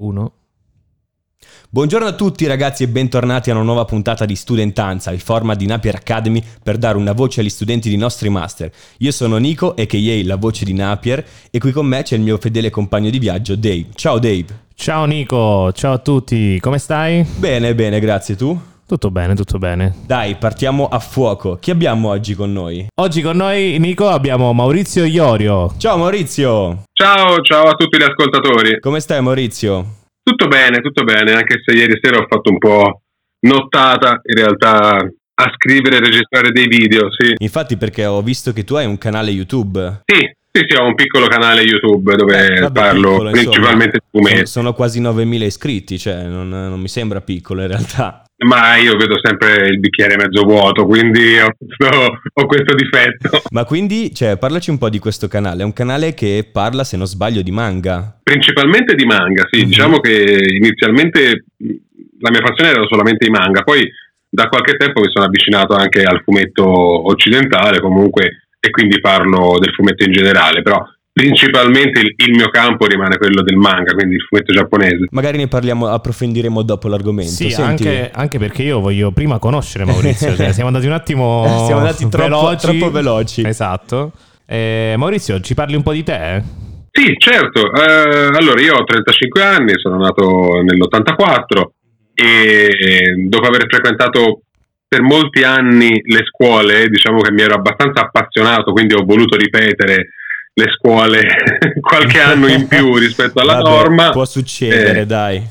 Uno. Buongiorno a tutti ragazzi e bentornati a una nuova puntata di Studentanza, il format di Napier Academy per dare una voce agli studenti di nostri master. Io sono Nico, a.k.a. la voce di Napier, e qui con me c'è il mio fedele compagno di viaggio, Dave. Ciao Dave. Ciao Nico, ciao a tutti, come stai? Bene, bene, grazie. Tu? Tutto bene, tutto bene. Dai, partiamo a fuoco. Chi abbiamo oggi con noi? Oggi con noi, Nico, abbiamo Maurizio Iorio. Ciao Maurizio! Ciao, ciao a tutti gli ascoltatori. Come stai Maurizio? Tutto bene, tutto bene, anche se ieri sera ho fatto un po' nottata in realtà a scrivere e registrare dei video, sì. Infatti perché ho visto che tu hai un canale YouTube. Sì, sì, sì, ho un piccolo canale YouTube dove Eh, vabbè, parlo piccolo, principalmente di fumetti. Sono, sono quasi 9.000 iscritti, cioè non, non mi sembra piccolo in realtà. Ma io vedo sempre il bicchiere mezzo vuoto, quindi ho questo, ho questo difetto. Ma quindi, cioè, parlaci un po' di questo canale. È un canale che parla, se non sbaglio, di manga. Principalmente di manga, sì. Mhm. Diciamo che inizialmente la mia passione era solamente i manga, poi da qualche tempo mi sono avvicinato anche al fumetto occidentale comunque e quindi parlo del fumetto in generale, però principalmente il, il mio campo rimane quello del manga, quindi il fumetto giapponese. Magari ne parliamo, approfondiremo dopo l'argomento. Sì, Senti, anche, anche perché io voglio prima conoscere Maurizio, cioè siamo andati un attimo Siamo andati troppo- veloci. troppo veloci. Esatto. Eh, Maurizio, ci parli un po' di te? Sì, certo. Eh, allora, io ho 35 anni, sono nato nell'84 e dopo aver frequentato per molti anni le scuole, diciamo che mi ero abbastanza appassionato, quindi ho voluto ripetere le scuole qualche anno in più rispetto alla vabbè, norma. Può succedere, Eh, dai.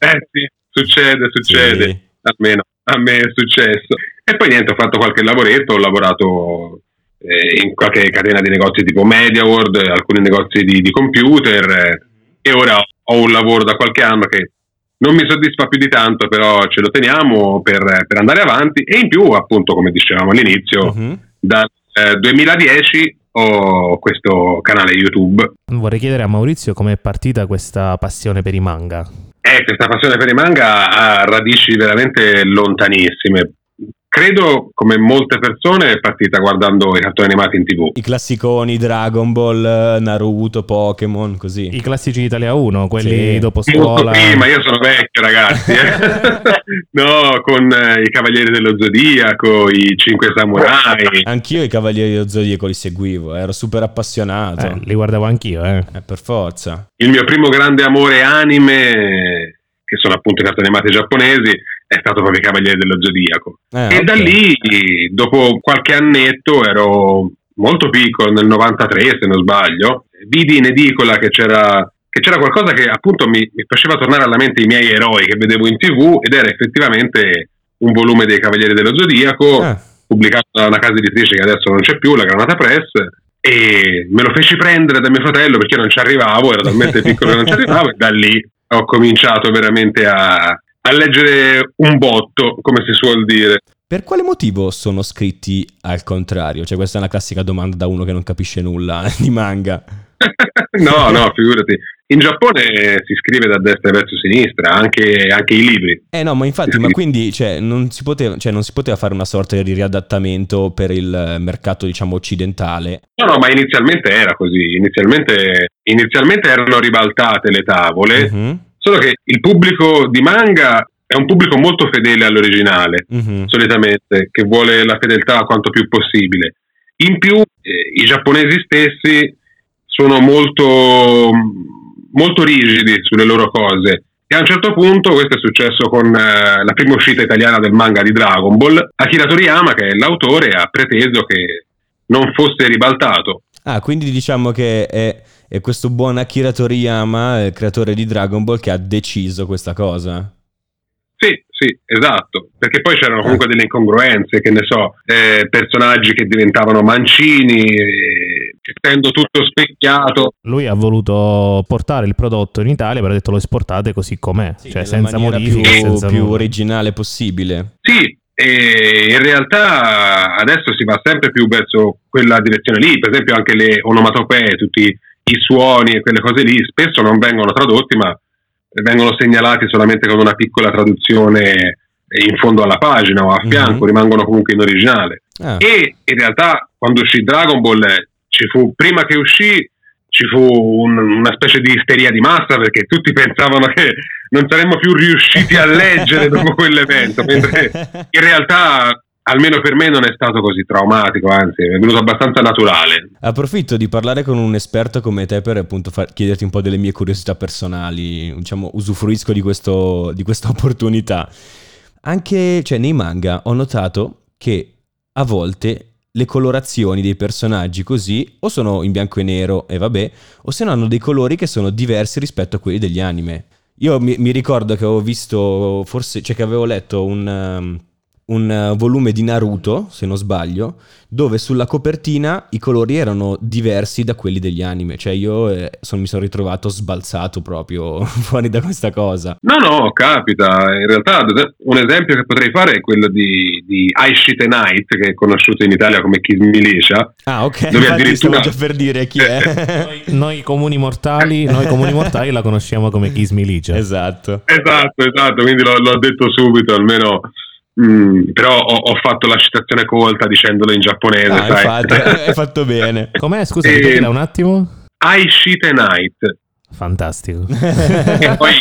Eh sì, succede, succede. Sì. Almeno a me è successo. E poi niente, ho fatto qualche lavoretto, ho lavorato eh, in qualche catena di negozi tipo MediaWorld, alcuni negozi di, di computer eh, e ora ho un lavoro da qualche anno che non mi soddisfa più di tanto, però ce lo teniamo per, per andare avanti e in più, appunto, come dicevamo all'inizio, Mhm. dal eh, 2010 ho questo canale YouTube Vorrei chiedere a Maurizio com'è partita questa passione per i manga. Eh, questa passione per i manga ha radici veramente lontanissime. Credo, come molte persone, è partita guardando i cartoni animati in tv. I classiconi Dragon Ball, Naruto, Pokémon, così. I classici Italia 1, quelli Sì. dopo Molto scuola. prima, io sono vecchio ragazzi, eh. no, con eh, i Cavalieri dello Zodiaco, i Cinque Samurai. Anch'io i Cavalieri dello Zodiaco li seguivo, ero super appassionato. Eh, li guardavo anch'io, eh. Eh, per forza. Il mio primo grande amore anime, che sono appunto i cartoni animati giapponesi, è stato proprio i Cavalieri dello Zodiaco. Eh, E ok. da lì, dopo qualche annetto, ero molto piccolo, nel 93 se non sbaglio, vidi in edicola che c'era, che c'era qualcosa che appunto mi, mi faceva tornare alla mente i miei eroi che vedevo in tv ed era effettivamente un volume dei Cavalieri dello Zodiaco, Ah, pubblicato da una casa editrice che adesso non c'è più, la Granata Press, e me lo feci prendere da mio fratello perché non ci arrivavo, ero talmente piccolo che non ci arrivavo, e da lì ho cominciato veramente a, a leggere un botto, come si suol dire. per quale motivo sono scritti al contrario? Cioè, questa è una classica domanda da uno che non capisce nulla di manga. no, no, figurati. In Giappone si scrive da destra verso sinistra, anche, anche i libri. Eh no, ma infatti, ma quindi cioè, non, si poteva, cioè, non si poteva fare una sorta di riadattamento per il mercato, diciamo, occidentale? No, no, ma inizialmente era così. Inizialmente, inizialmente erano ribaltate le tavole, Mhm, solo che il pubblico di manga è un pubblico molto fedele all'originale, mhm. solitamente, che vuole la fedeltà quanto più possibile. In più, eh, i giapponesi stessi sono molto, molto rigidi sulle loro cose. E a un certo punto, questo è successo con eh, la prima uscita italiana del manga di Dragon Ball, Akira Toriyama, che è l'autore, ha preteso che non fosse ribaltato. Ah, quindi diciamo che è, è questo buon Akira Toriyama, il creatore di Dragon Ball, che ha deciso questa cosa. Sì, sì, esatto, perché poi c'erano comunque delle incongruenze, che ne so, eh, personaggi che diventavano mancini, eh, essendo tutto specchiato. Lui ha voluto portare il prodotto in Italia, però ha detto lo esportate così com'è, cioè nella senza maniera modifiche, più, senza più nulla. originale possibile. Sì, e in realtà adesso si va sempre più verso quella direzione lì, per esempio anche le onomatopee, tutti i suoni e quelle cose lì, spesso non vengono tradotti, ma vengono segnalati solamente con una piccola traduzione in fondo alla pagina o a fianco, Mhm. rimangono comunque in originale. Ah, E in realtà quando uscì Dragon Ball ci fu, prima che uscì, ci fu un, una specie di isteria di massa perché tutti pensavano che non saremmo più riusciti a leggere dopo quell'evento, mentre in realtà almeno per me non è stato così traumatico, anzi è venuto abbastanza naturale. Approfitto di parlare con un esperto come te per appunto far, chiederti un po' delle mie curiosità personali, diciamo usufruisco di, questo, di questa opportunità. Anche cioè, nei manga ho notato che a volte le colorazioni dei personaggi così o sono in bianco e nero e vabbè, o se no hanno dei colori che sono diversi rispetto a quelli degli anime. Io mi, mi ricordo che avevo visto, forse, cioè che avevo letto un, um, un eh, volume di Naruto, se non sbaglio, dove sulla copertina i colori erano diversi da quelli degli anime. Cioè io eh, son, mi sono ritrovato sbalzato proprio fuori da questa cosa. No, no, capita. In realtà un esempio che potrei fare è quello di, di Aishite Knight, che è conosciuto in Italia come Kiss Militia. Ah, ok. Dove addirittura... già per dire chi è. noi, noi, comuni mortali, noi comuni mortali la conosciamo come Kiss Militia. Esatto. Esatto, esatto. Quindi l'ho, l'ho detto subito, almeno Mm, però ho, ho, fatto la citazione colta dicendolo in giapponese. Ah, sai? Infatti, hai fatto bene. Com'è? Scusa, e... un attimo. Aishite Night. Fantastico. e poi,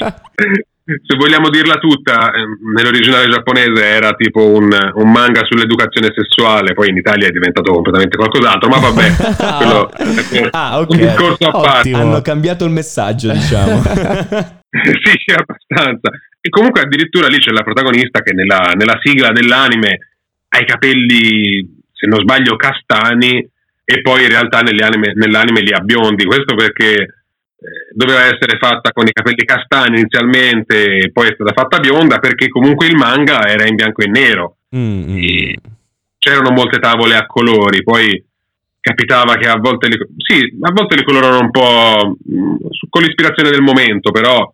se vogliamo dirla tutta, ehm, nell'originale giapponese era tipo un, un, manga sull'educazione sessuale, poi in Italia è diventato completamente qualcos'altro, ma vabbè, quello ah, okay. un discorso a parte. Hanno cambiato il messaggio, diciamo. sì, abbastanza. E comunque addirittura lì c'è la protagonista che nella, nella sigla dell'anime ha i capelli, se non sbaglio, castani e poi in realtà nell'anime, nell'anime li ha biondi. Questo perché eh, doveva essere fatta con i capelli castani inizialmente e poi è stata fatta bionda perché comunque il manga era in bianco e nero. Mm-hmm. E c'erano molte tavole a colori, poi capitava che a volte le, sì, a volte le colorano un po' mm, con l'ispirazione del momento, però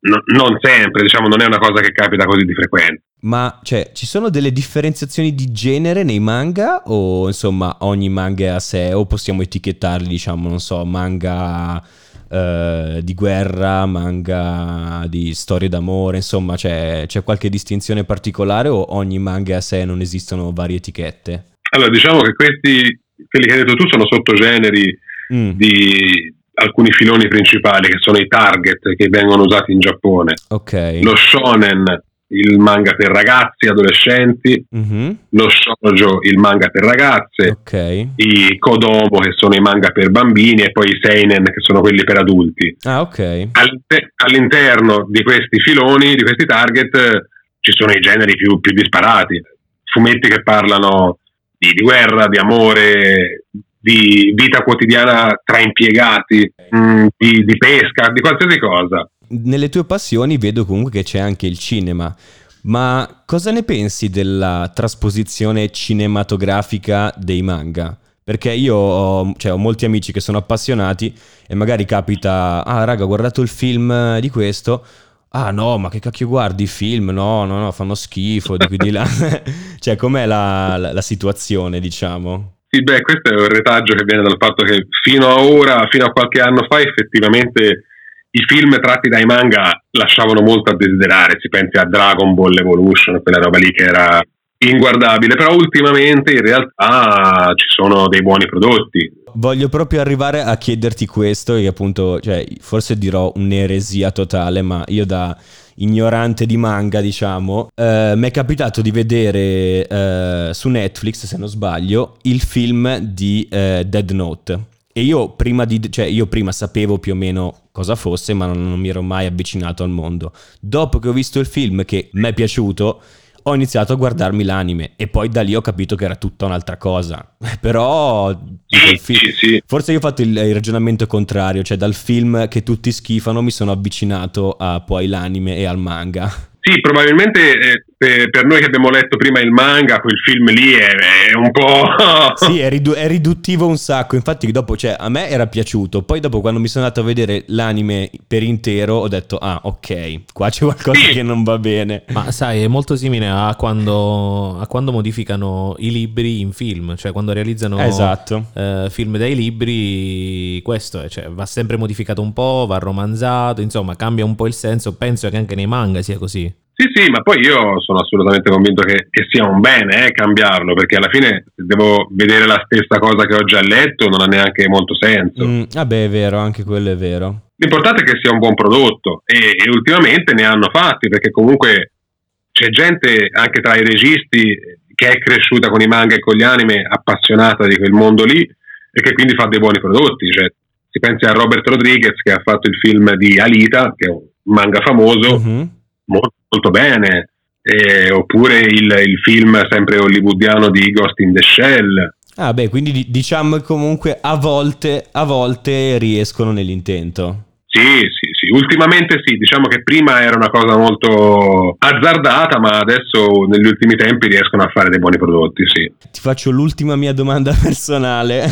no, non sempre, diciamo, non è una cosa che capita così di frequente. Ma cioè, ci sono delle differenziazioni di genere nei manga o insomma ogni manga è a sé o possiamo etichettarli, diciamo, non so, manga eh, di guerra, manga di storie d'amore, insomma, c'è, c'è qualche distinzione particolare o ogni manga è a sé non esistono varie etichette? Allora, diciamo che questi, quelli che hai detto tu, sono sottogeneri mm. di, alcuni filoni principali che sono i target che vengono usati in Giappone. Okay. Lo shonen, il manga per ragazzi, adolescenti, mm-hmm. lo shoujo, il manga per ragazze, okay. i kodomo che sono i manga per bambini e poi i seinen che sono quelli per adulti. Ah, ok. All'inter- all'interno di questi filoni, di questi target, ci sono i generi più, più disparati. Fumetti che parlano di, di guerra, di amore, di vita quotidiana tra impiegati, mh, mm, di, di pesca, di qualsiasi cosa. Nelle tue passioni vedo comunque che c'è anche il cinema. Ma cosa ne pensi della trasposizione cinematografica dei manga? Perché io ho, cioè, ho, molti amici che sono appassionati e magari capita, ah raga, ho guardato il film di questo. Ah no, ma che cacchio guardi i film? No, no, no, fanno schifo di qui di là. cioè, com'è la, la, la situazione, diciamo? Sì, beh, questo è un retaggio che viene dal fatto che fino a ora, fino a qualche anno fa, effettivamente i film tratti dai manga lasciavano molto a desiderare. Si pensi a Dragon Ball Evolution, quella roba lì che era inguardabile, però ultimamente in realtà ci sono dei buoni prodotti. Voglio proprio arrivare a chiederti questo, che appunto, cioè, forse dirò un'eresia totale, ma io da ignorante di manga, diciamo, eh, mi è capitato di vedere eh, su Netflix, se non sbaglio, il film di eh, Dead Note. E io prima, di, cioè io prima sapevo più o meno cosa fosse, ma non, non mi ero mai avvicinato al mondo. Dopo che ho visto il film, che mi è piaciuto, ho iniziato a guardarmi l'anime e poi da lì ho capito che era tutta un'altra cosa. Però film, forse io ho fatto il, il, ragionamento contrario, cioè dal film che tutti schifano mi sono avvicinato a poi l'anime e al manga. Sì, probabilmente eh, per noi che abbiamo letto prima il manga, quel film lì è, è un po'... sì, è, ridu- è, riduttivo un sacco, infatti dopo, cioè, a me era piaciuto, poi dopo quando mi sono andato a vedere l'anime per intero ho detto, ah ok, qua c'è qualcosa sì. che non va bene. Ma sai, è molto simile a quando, a quando modificano i libri in film, cioè quando realizzano esatto. eh, film dai libri, questo è, cioè, va sempre modificato un po', va romanzato, insomma cambia un po' il senso, penso che anche nei manga sia così. Sì, sì, ma poi io sono assolutamente convinto che, che sia un bene eh, cambiarlo, perché alla fine se devo vedere la stessa cosa che ho già letto non ha neanche molto senso. Mm, vabbè, è vero, anche quello è vero. L'importante è che sia un buon prodotto e, e ultimamente ne hanno fatti, perché comunque c'è gente anche tra i registi che è cresciuta con i manga e con gli anime, appassionata di quel mondo lì e che quindi fa dei buoni prodotti. Cioè, si pensi a Robert Rodriguez che ha fatto il film di Alita, che è un manga famoso, Mhm. Molto, molto bene, Eh, oppure il, il film sempre hollywoodiano di Ghost in the Shell. Ah, beh, quindi di- diciamo comunque a volte, a volte riescono nell'intento. Sì, sì, sì, ultimamente sì, diciamo che prima era una cosa molto azzardata, ma adesso negli ultimi tempi riescono a fare dei buoni prodotti, sì. Ti faccio l'ultima mia domanda personale.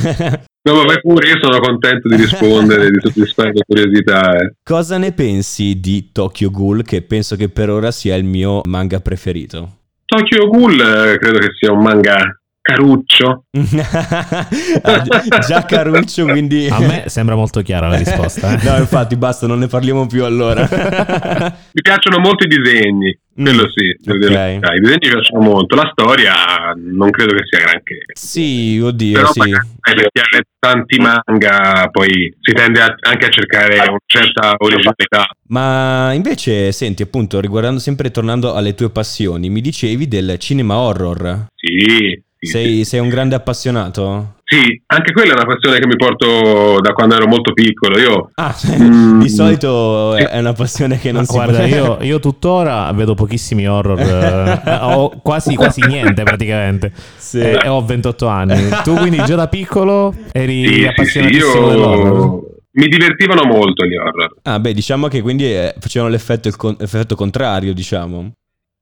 No, vabbè, pure io sono contento di rispondere, di soddisfare la curiosità. eh. Cosa ne pensi di Tokyo Ghoul, che penso che per ora sia il mio manga preferito? Tokyo Ghoul eh, credo che sia un manga caruccio. Gi- già Caruccio, quindi... A me sembra molto chiara la risposta. eh. No, infatti, basta, non ne parliamo più allora. Mi piacciono molto i disegni, quello Mm, sì, devo ok. dire la verità. i disegni mi piacciono molto, la storia non credo che sia granché. sì, oddio, Però sì. magari tanti manga poi si tende a- anche a cercare una certa originalità. Ma invece, senti, appunto, riguardando sempre, tornando alle tue passioni, mi dicevi del cinema horror. Sì, sì, Sei, sei un grande appassionato? Sì, anche quella è una passione che mi porto da quando ero molto piccolo. Io Ah, Mm. di solito è Sì. è una passione che non Ma si guarda, può... io, io tuttora vedo pochissimi horror, eh, ho quasi, quasi niente praticamente. Sì. E ho 28 anni. Tu quindi già da piccolo eri sì, sì, sì, appassionatissimo io mi divertivano molto gli horror. Ah, beh, diciamo che quindi eh, facevano l'effetto, il con- effetto contrario, diciamo.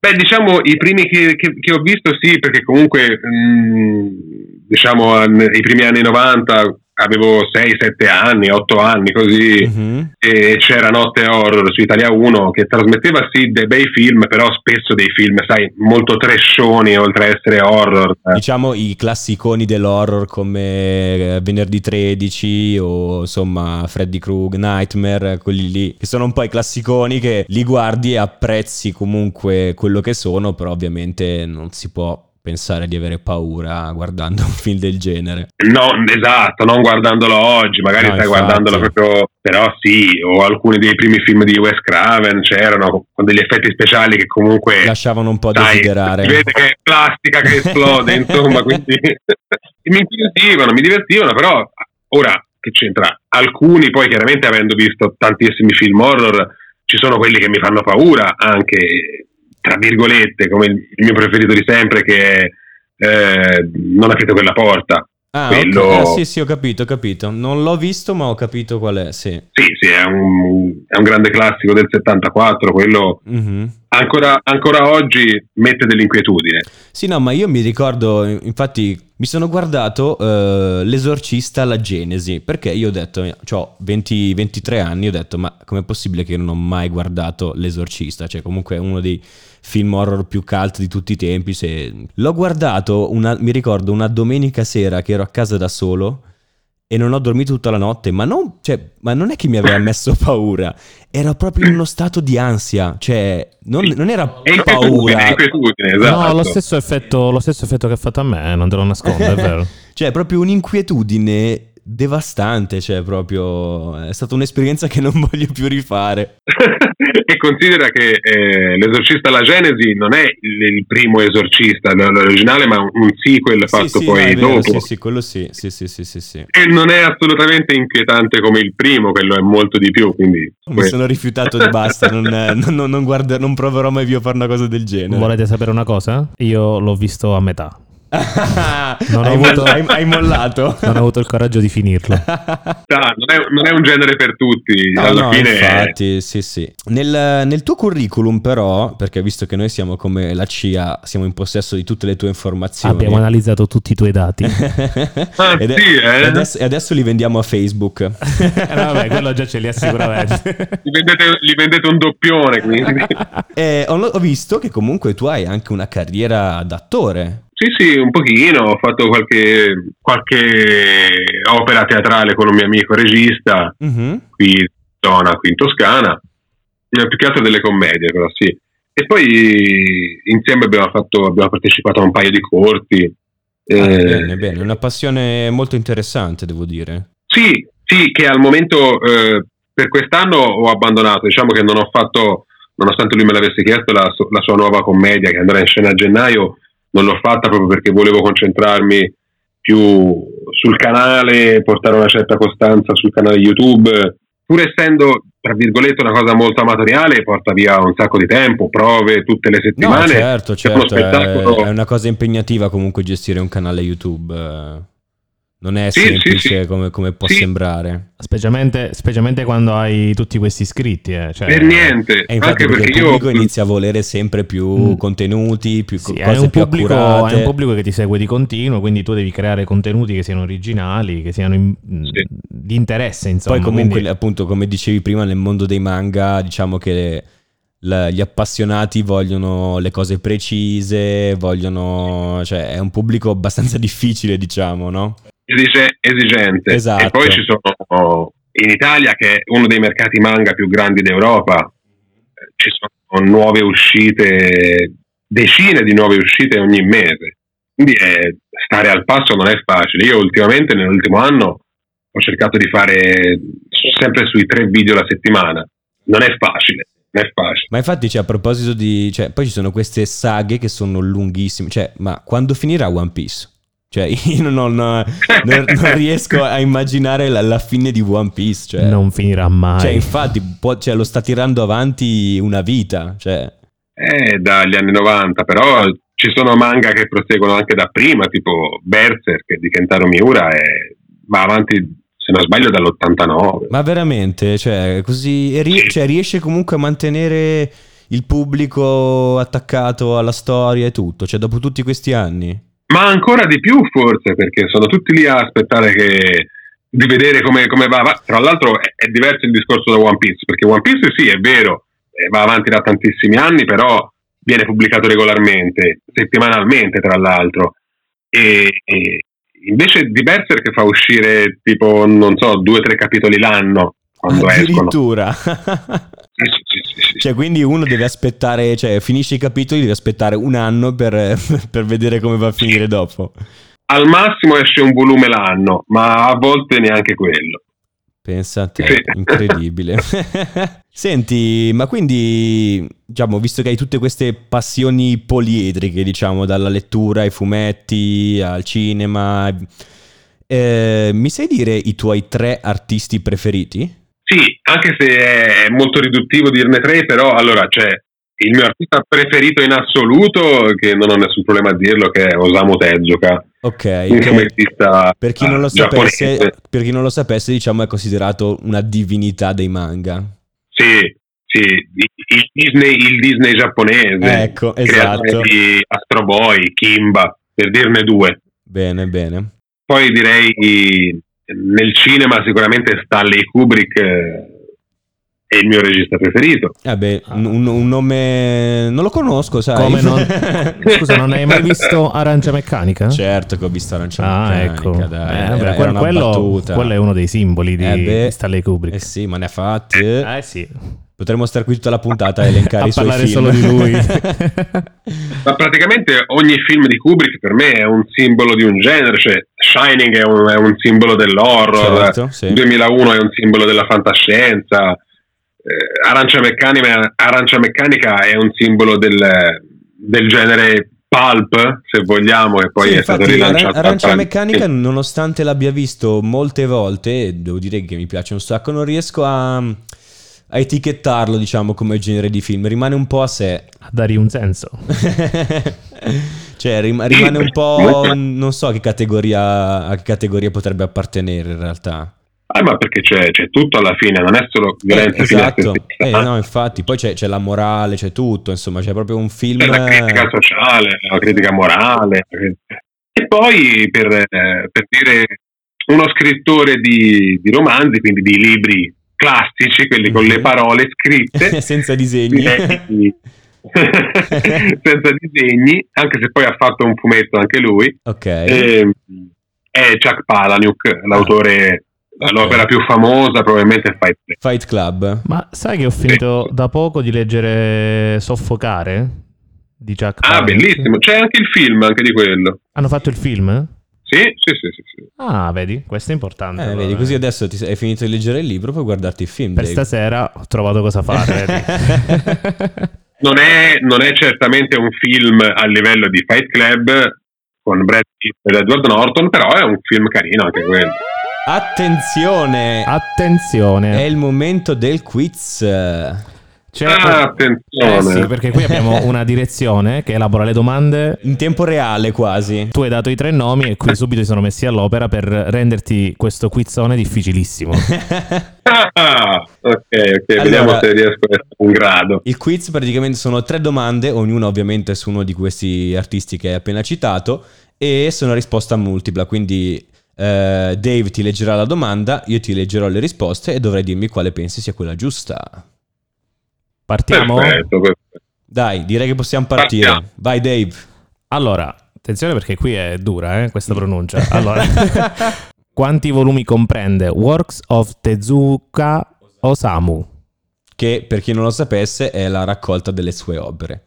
Beh, diciamo i primi che, che- che ho visto sì, perché comunque mh, diciamo an- i primi anni 90 avevo 6-7 anni, 8 anni così. Mhm. e c'era Notte Horror su Italia 1 che trasmetteva sì dei bei film, però spesso dei film, sai, molto trashoni oltre a essere horror. Diciamo i classiconi dell'horror come eh, Venerdì 13 o insomma Freddy Krug, Nightmare, quelli lì, che sono un po' i classiconi che li guardi e apprezzi comunque quello che sono, però ovviamente non si può pensare di avere paura guardando un film del genere. No, esatto, non guardandolo oggi, magari No, stai infatti. guardandolo proprio, però sì, o alcuni dei primi film di Wes Craven c'erano con degli effetti speciali che comunque... Lasciavano un po' a desiderare. si vede che è plastica che esplode, insomma, quindi mi incuriosivano, mi divertivano, però ora che c'entra? Alcuni poi chiaramente avendo visto tantissimi film horror ci sono quelli che mi fanno paura anche tra virgolette, come il, mio preferito di sempre che è eh, Non aprite quella porta. Ah, quello- ok. Ah, sì, sì, ho capito, ho capito. Non l'ho visto, ma ho capito qual è, sì. Sì, sì, è un, è un grande classico del 74, quello Mhm. ancora, ancora oggi mette dell'inquietudine. Sì, no, ma io mi ricordo, infatti, mi sono guardato eh, L'esorcista alla Genesi, perché io ho detto, ho 20, 23 anni, ho detto, ma com'è possibile che io non ho mai guardato L'esorcista? Cioè, comunque è uno dei film horror più cult di tutti i tempi. se- L'ho guardato, una- mi ricordo, una domenica sera che ero a casa da solo e non ho dormito tutta la notte, ma non, cioè, ma non è che mi aveva messo paura, ero proprio in uno stato di ansia, cioè, non, non era È paura. inquietudine, esatto. No, lo stesso, effetto, lo stesso effetto che ha fatto a me, eh, non te lo nascondo, è vero. Cioè, proprio un'inquietudine devastante, cioè, proprio... È stata un'esperienza che non voglio più rifare. e considera che eh, l'esorcista alla Genesi non è il, il primo esorcista l'originale ma un, sequel fatto sì, sì, poi no, è vero, dopo sì, sì, quello sì, sì, sì, sì, sì, sì. e non è assolutamente inquietante come il primo quello è molto di più quindi Mi sono rifiutato di basta, non, non, non, non guarda- non proverò mai più a fare una cosa del genere. Volete sapere una cosa? Io l'ho visto a metà. Non ho hai, avuto- hai- hai mollato? Non ho avuto il coraggio di finirlo. Ah, non, è, non è un genere per tutti No, alla no, fine infatti, sì, sì. Nel, nel tuo curriculum, però, perché visto che noi siamo come la CIA, siamo in possesso di tutte le tue informazioni. Abbiamo analizzato tutti i tuoi dati. Ah, Ed sì, eh? e adesso, e adesso li vendiamo a Facebook. Eh, Vabbè, quello già ce li ha sicuramente. Gli vendete, gli vendete un doppione quindi E ho, ho visto che comunque tu hai anche una carriera d'attore. Sì, sì, un pochino, ho fatto qualche, qualche opera teatrale con un mio amico regista Mhm. qui in zona, qui in Toscana, Eh, più che altro delle commedie, però sì. E poi insieme abbiamo, fatto, abbiamo partecipato a un paio di corti. Ah, eh, bene, bene, una passione molto interessante, devo dire. Sì, sì, che al momento eh, per quest'anno ho abbandonato. Diciamo che non ho fatto, nonostante lui me l'avesse chiesto, la, la sua nuova commedia che andrà in scena a gennaio, non l'ho fatta proprio perché volevo concentrarmi più sul canale, portare una certa costanza sul canale YouTube. Pur essendo, tra virgolette, una cosa molto amatoriale, porta via un sacco di tempo, prove tutte le No, settimane. certo, È uno certo, è, spettacolo- è una cosa impegnativa comunque gestire un canale YouTube. Eh. Non è Sì, sì, semplice sì. come, come può Sì. sembrare. Specialmente, specialmente quando hai tutti questi iscritti. Eh. Cioè, Per niente, E infatti anche perché perché il io pubblico inizia a volere sempre più Mm. contenuti, più Sì, cose un, più pubblico, accurate. hai un pubblico che ti segue di continuo, quindi tu devi creare contenuti che siano originali, che siano in- Sì. di interesse, insomma. Poi comunque, quindi- appunto, come dicevi prima, nel mondo dei manga, diciamo che gli appassionati vogliono le cose precise, vogliono... cioè è un pubblico abbastanza difficile, diciamo, no? Esige- esigente. Esatto. E poi ci sono in Italia, che è uno dei mercati manga più grandi d'Europa, ci sono nuove uscite, decine di nuove uscite ogni mese. Quindi eh, stare al passo non è facile. Io ultimamente, nell'ultimo anno, ho cercato di fare sempre sui tre video la settimana. Non è facile, non è facile. Ma infatti, cioè, a proposito di... Cioè, poi ci sono queste saghe che sono lunghissime. Cioè, ma quando finirà One Piece? Cioè, io non, non- non- riesco a immaginare la, la fine di One Piece. Cioè, non finirà mai. Cioè, infatti, può- cioè, lo sta tirando avanti una vita. Cioè, Eh, dagli anni 90, però ci sono manga che proseguono anche da prima, tipo Berserk di Kentaro Miura, e va avanti, se non sbaglio, dall'89. ma veramente, cioè, così. e rie- cioè, riesce comunque a mantenere il pubblico attaccato alla storia e tutto. Cioè, dopo tutti questi anni. Ma ancora di più forse, perché sono tutti lì a aspettare che- di vedere come, come va. va- Tra l'altro è, è diverso il discorso da One Piece, perché One Piece sì, è vero, eh, va avanti da tantissimi anni, però viene pubblicato regolarmente, settimanalmente tra l'altro. E, e invece di Berserk fa uscire tipo, non so, due o tre capitoli l'anno quando escono. Addirittura. Sì, sì, sì, sì, sì. cioè, quindi uno deve aspettare, cioè, finisce i capitoli, deve aspettare un anno per, per vedere come va a finire dopo. Al massimo esce un volume l'anno, ma a volte neanche quello. Pensa a te, Sì. incredibile. Senti, ma quindi, diciamo, visto che hai tutte queste passioni poliedriche, diciamo, dalla lettura ai fumetti al cinema, eh, mi sai dire i tuoi tre artisti preferiti? Sì, anche se è molto riduttivo dirne tre, però allora c'è il mio artista preferito in assoluto, che non ho nessun problema a dirlo, che è Osamu Tezuka, Ok, per chi non lo eh, sapesse, per chi non lo sapesse, diciamo, è considerato una divinità dei manga. Sì, sì, il Disney, il Disney giapponese, Ecco, esatto. di Astro Boy, Kimba, per dirne due. Bene, bene. Poi direi nel cinema sicuramente Stanley Kubrick eh, è il mio regista preferito. Vabbè, un, un- un nome... non lo conosco, sai? Come non- Scusa, non hai mai visto Arancia Meccanica? Certo che ho visto Arancia Ah, Meccanica, ecco. dai. Eh, era, vabbè, era quello, quello è uno dei simboli di, Eh beh. di Stanley Kubrick. Eh sì, ma ne ha fatti. eh. Eh sì. Potremmo stare qui tutta la puntata a elencare A i suoi parlare film. solo di lui. Ma praticamente ogni film di Kubrick per me è un simbolo di un genere, cioè Shining è un, è un simbolo dell'horror, Certo, sì. 2001 è un simbolo della fantascienza, eh, Arancia, Meccanica, Arancia Meccanica è un simbolo del, del genere pulp, se vogliamo, e poi Sì, è stato infatti, rilanciato. Ara- Arancia Meccanica, nonostante l'abbia visto molte volte, devo dire che mi piace un sacco, non riesco a, a etichettarlo, diciamo, come genere di film. Rimane un po' a sé. A dargli un senso. cioè, rim- rimane un po'... non so a che categoria, a che categoria potrebbe appartenere in realtà. Ah, ma perché c'è, c'è tutto alla fine, non è solo violenza Eh, fine a esatto, Eh, stessa, no, infatti, poi c'è, c'è la morale, c'è tutto, insomma, c'è proprio un film... c'è la critica sociale, la critica morale. E poi per, eh, per dire uno scrittore di, di romanzi, quindi di libri classici, quelli con le parole scritte, senza disegni. senza disegni, anche se poi ha fatto un fumetto anche lui, ok. ehm, è Chuck Palahniuk, l'autore Ok. L'opera più famosa probabilmente è Fight Club. Fight Club. Ma sai che ho finito da poco di leggere Soffocare di Jack Ah, Palance? bellissimo. C'è anche il film anche di quello. Hanno fatto il film? Sì, sì, sì, sì. sì. Ah, vedi, questo è importante. Eh, allora. vedi, così adesso ti sei- hai finito di leggere il libro, puoi guardarti il film. Per Dave. stasera ho trovato cosa fare. Non è, non è certamente un film a livello di Fight Club con Brad Pitt ed Edward Norton, però è un film carino anche quello. Attenzione! Attenzione. È il momento del quiz. C'è- Ah, Eh attenzione. sì, perché qui abbiamo una direzione che elabora le domande. In tempo reale quasi. Tu hai dato i tre nomi e qui subito si sono messi all'opera per renderti questo quizzone difficilissimo. Ah, ok, ok, Allora- vediamo se riesco a essere un grado. Il quiz praticamente sono tre domande, ognuna ovviamente su uno di questi artisti che hai appena citato, e sono a risposta multipla, quindi eh, Dave ti leggerà la domanda, io ti leggerò le risposte e dovrai dirmi quale pensi sia quella giusta. Partiamo? Perfetto, perfetto. Dai, direi che possiamo partire. Partiamo. Vai Dave. Allora, attenzione perché qui è dura, eh, questa pronuncia. Allora, quanti volumi comprende Works of Tezuka Osamu? che per chi non lo sapesse è la raccolta delle sue opere.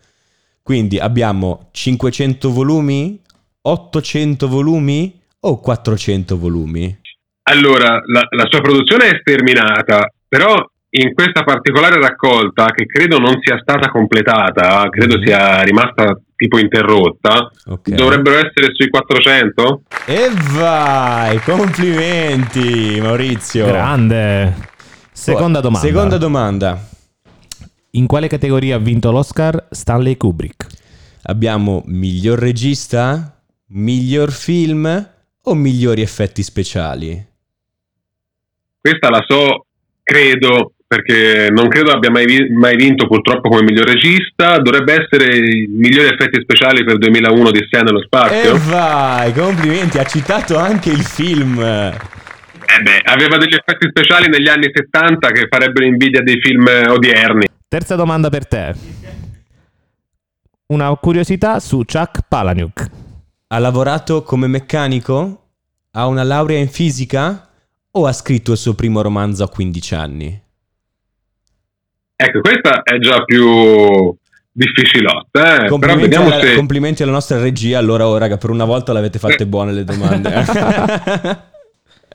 Quindi abbiamo 500 volumi, 800 volumi o 400 volumi? Allora, la, la sua produzione è sterminata, però in questa particolare raccolta, che credo non sia stata completata, credo Mhm. sia rimasta tipo interrotta, Ok. dovrebbero essere sui 400? E vai, complimenti Maurizio. Grande. Seconda domanda. Seconda domanda. In quale categoria ha vinto l'Oscar Stanley Kubrick? Abbiamo miglior regista, miglior film o migliori effetti speciali? Questa la so, credo, perché non credo abbia mai, mai vinto purtroppo come miglior regista, dovrebbe essere i migliori effetti speciali per 2001 di Sia nello E spazio. vai, complimenti, ha citato anche il film. Eh beh, aveva degli effetti speciali negli anni 70 che farebbero invidia dei film odierni. Terza domanda per te. Una curiosità su Chuck Palahniuk. Ha lavorato come meccanico? Ha una laurea in fisica? O ha scritto il suo primo romanzo a 15 anni? Ecco, questa è già più difficilotta, eh? Complimenti, alla, se... complimenti alla nostra regia. Allora, oh, raga, per una volta l'avete fatte buone le domande.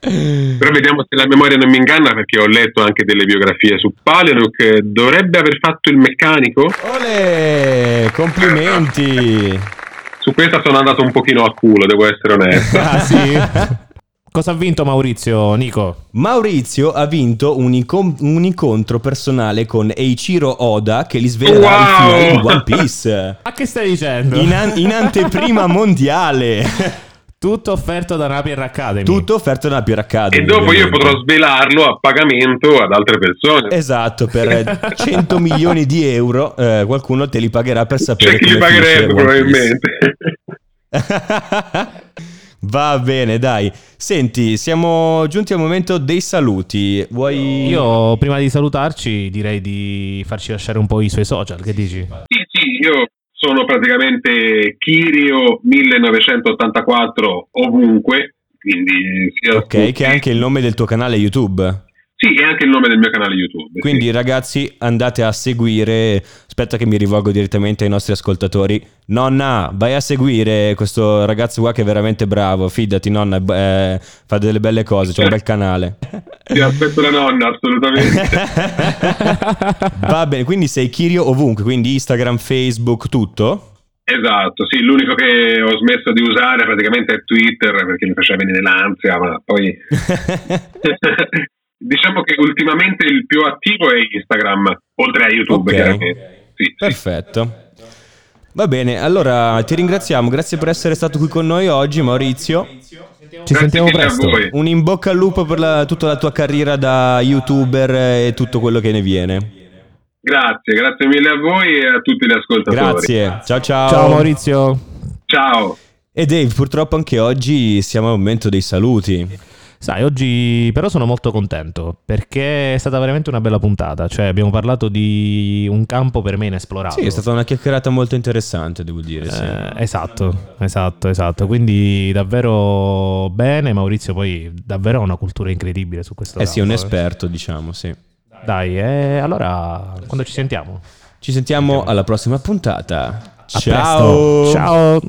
Però vediamo se la memoria non mi inganna perché ho letto anche delle biografie su Palahniuk. Dovrebbe aver fatto il meccanico? Ole, complimenti. Su questa sono andato un pochino a culo, devo essere onesto. Ah sì? Cosa ha vinto Maurizio, Nico? Maurizio ha vinto un, incom- un incontro personale con Eiichiro Oda che gli svelerà il Wow! finale di One Piece. Ma che stai dicendo? In, an- in anteprima mondiale. Tutto offerto da Napier Academy. Tutto offerto da Pier Academy. e dopo io potrò svelarlo a pagamento ad altre persone. Esatto, per 100 milioni di euro eh, qualcuno te li pagherà per sapere C'è chi li pagherebbe probabilmente. Va bene, dai. Senti, siamo giunti al momento dei saluti. Vuoi Io, prima di salutarci, direi di farci lasciare un po' i suoi social. Che dici? Sì, sì, io sono praticamente Kirio 1984 ovunque, quindi sia Ok, su- che è anche il nome del tuo canale YouTube. Sì, è anche il nome del mio canale YouTube. Quindi sì. ragazzi andate a seguire, aspetta che mi rivolgo direttamente ai nostri ascoltatori. Nonna, vai a seguire questo ragazzo qua che è veramente bravo, fidati nonna, eh, fa delle belle cose, c'è un bel canale. Ti aspetto la nonna, assolutamente. Va bene, quindi sei Kirio ovunque, quindi Instagram, Facebook, tutto? esatto, sì, l'unico che ho smesso di usare praticamente è Twitter perché mi faceva venire l'ansia, ma poi... diciamo che ultimamente il più attivo è Instagram, oltre a YouTube Ok. chiaramente. Sì, sì. Perfetto. Va bene, allora ti ringraziamo, grazie per essere stato qui con noi oggi Maurizio. Ci sentiamo presto. Un in bocca al lupo per la- tutta la tua carriera da youtuber e tutto quello che ne viene. Grazie, grazie mille a voi e a tutti gli ascoltatori. Grazie, ciao ciao. Ciao Maurizio. Ciao. E Dave, purtroppo anche oggi siamo al momento dei saluti. Sai, oggi però sono molto contento perché è stata veramente una bella puntata. Cioè, abbiamo parlato di un campo per me inesplorato. Sì, è stata una chiacchierata molto interessante, devo dire. Sì. Eh, esatto, esatto, esatto. Quindi davvero bene. Maurizio poi davvero ha una cultura incredibile su questo Eh sì, è un campo, eh. esperto, diciamo, sì. Dai, eh, allora quando ci sentiamo? Ci sentiamo alla prossima puntata. A Ciao! presto. Ciao.